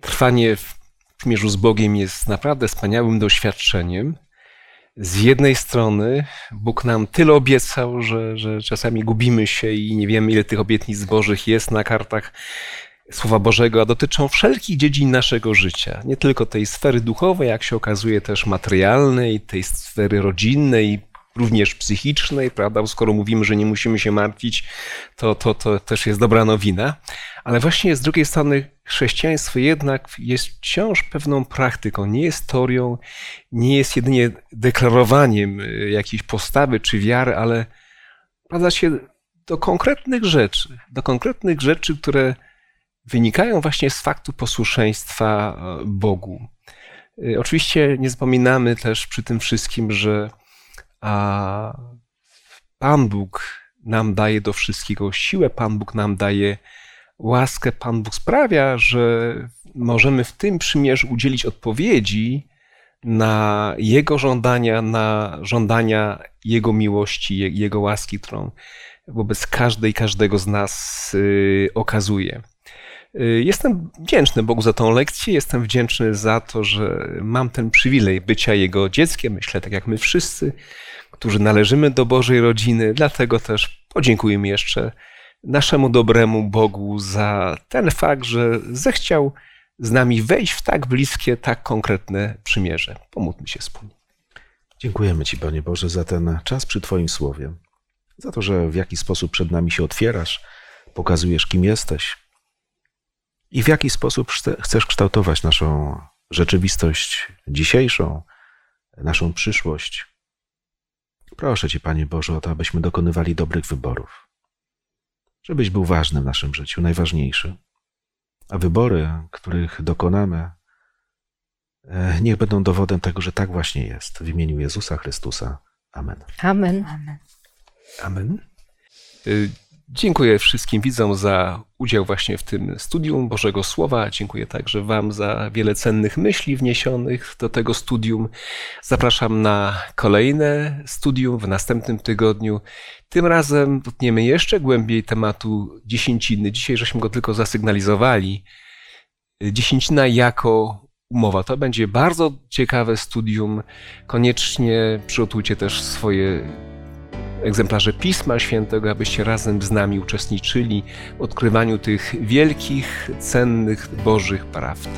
Trwanie w przymierzu z Bogiem jest naprawdę wspaniałym doświadczeniem. Z jednej strony Bóg nam tyle obiecał, że, że czasami gubimy się i nie wiemy, ile tych obietnic Bożych jest na kartach Słowa Bożego, a dotyczą wszelkich dziedzin naszego życia. Nie tylko tej sfery duchowej, jak się okazuje, też materialnej, tej sfery rodzinnej, również psychicznej, prawda? Bo skoro mówimy, że nie musimy się martwić, to, to, to też jest dobra nowina. Ale właśnie z drugiej strony chrześcijaństwo jednak jest wciąż pewną praktyką, nie jest teorią, nie jest jedynie deklarowaniem y, jakiejś postawy czy wiary, ale sprowadza się do konkretnych rzeczy, do konkretnych rzeczy, które wynikają właśnie z faktu posłuszeństwa e, Bogu. Y, Oczywiście nie zapominamy też przy tym wszystkim, że Pan Bóg nam daje do wszystkiego siłę, Pan Bóg nam daje łaskę, Pan Bóg sprawia, że możemy w tym przymierzu udzielić odpowiedzi na Jego żądania, na żądania Jego miłości, Je- Jego łaski, którą wobec każdej, każdego z nas y, okazuje. Y, Jestem wdzięczny Bogu za tą lekcję, jestem wdzięczny za to, że mam ten przywilej bycia Jego dzieckiem, myślę tak jak my wszyscy, którzy należymy do Bożej rodziny. Dlatego też podziękujemy jeszcze naszemu dobremu Bogu za ten fakt, że zechciał z nami wejść w tak bliskie, tak konkretne przymierze. Pomódlmy się wspólnie.
Dziękujemy Ci, Panie Boże, za ten czas przy Twoim słowie. Za to, że w jakiś sposób przed nami się otwierasz, pokazujesz, kim jesteś i w jaki sposób chce- chcesz kształtować naszą rzeczywistość dzisiejszą, naszą przyszłość. Proszę Cię, Panie Boże, o to, abyśmy dokonywali dobrych wyborów. Żebyś był ważny w naszym życiu, najważniejszy. A wybory, których dokonamy, e, niech będą dowodem tego, że tak właśnie jest. W imieniu Jezusa Chrystusa. Amen.
Amen.
Amen. Y, Dziękuję wszystkim widzom za udział właśnie w tym studium Bożego Słowa. Dziękuję także Wam za wiele cennych myśli wniesionych do tego studium. Zapraszam na kolejne studium w następnym tygodniu. Tym razem dotkniemy jeszcze głębiej tematu dziesięciny. Dzisiaj żeśmy go tylko zasygnalizowali. Dziesięcina jako umowa. To będzie bardzo ciekawe studium. Koniecznie przygotujcie też swoje egzemplarze Pisma Świętego, abyście razem z nami uczestniczyli w odkrywaniu tych wielkich, cennych Bożych prawd.